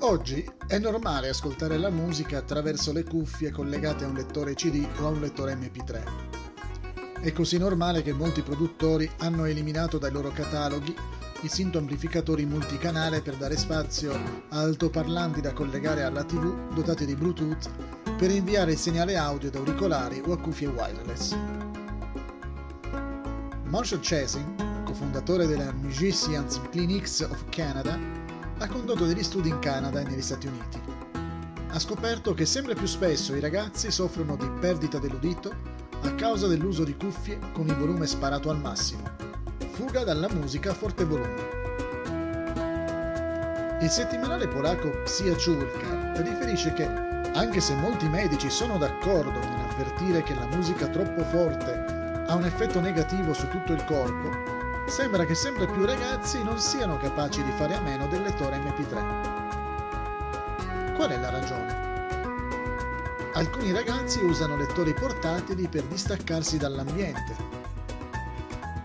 Oggi è normale ascoltare la musica attraverso le cuffie collegate a un lettore CD o a un lettore MP3. È così normale che molti produttori hanno eliminato dai loro cataloghi i synth amplificatori multicanale per dare spazio a altoparlanti da collegare alla TV dotati di Bluetooth per inviare il segnale audio ad auricolari o a cuffie wireless. Marshall Chasing, cofondatore della Musicians Clinics of Canada, ha condotto degli studi in Canada e negli Stati Uniti. Ha scoperto che sempre più spesso i ragazzi soffrono di perdita dell'udito a causa dell'uso di cuffie con il volume sparato al massimo. Fuga dalla musica a forte volume. Il settimanale polacco Psia Ciurka riferisce che, anche se molti medici sono d'accordo nell'avvertire che la musica troppo forte ha un effetto negativo su tutto il corpo, sembra che sempre più ragazzi non siano capaci di fare a meno del lettore MP3. Qual è la ragione? Alcuni ragazzi usano lettori portatili per distaccarsi dall'ambiente.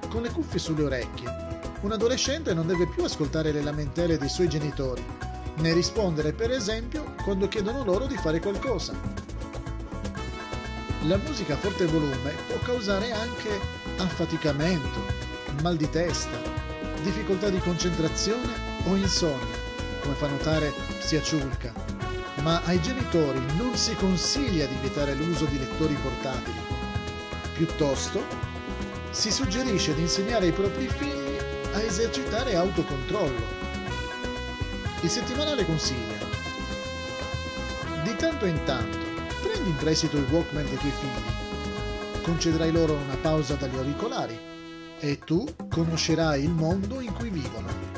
Con le cuffie sulle orecchie, un adolescente non deve più ascoltare le lamentele dei suoi genitori, né rispondere per esempio quando chiedono loro di fare qualcosa. La musica a forte volume può causare anche affaticamento, mal di testa, difficoltà di concentrazione o insonnia, come fa notare Psiaciulca. Ma ai genitori non si consiglia di vietare l'uso di lettori portatili. Piuttosto, si suggerisce di insegnare ai propri figli a esercitare autocontrollo. Il settimanale consiglia di tanto in tanto prendi in prestito il Walkman dei tuoi figli, concederai loro una pausa dagli auricolari e tu conoscerai il mondo in cui vivono.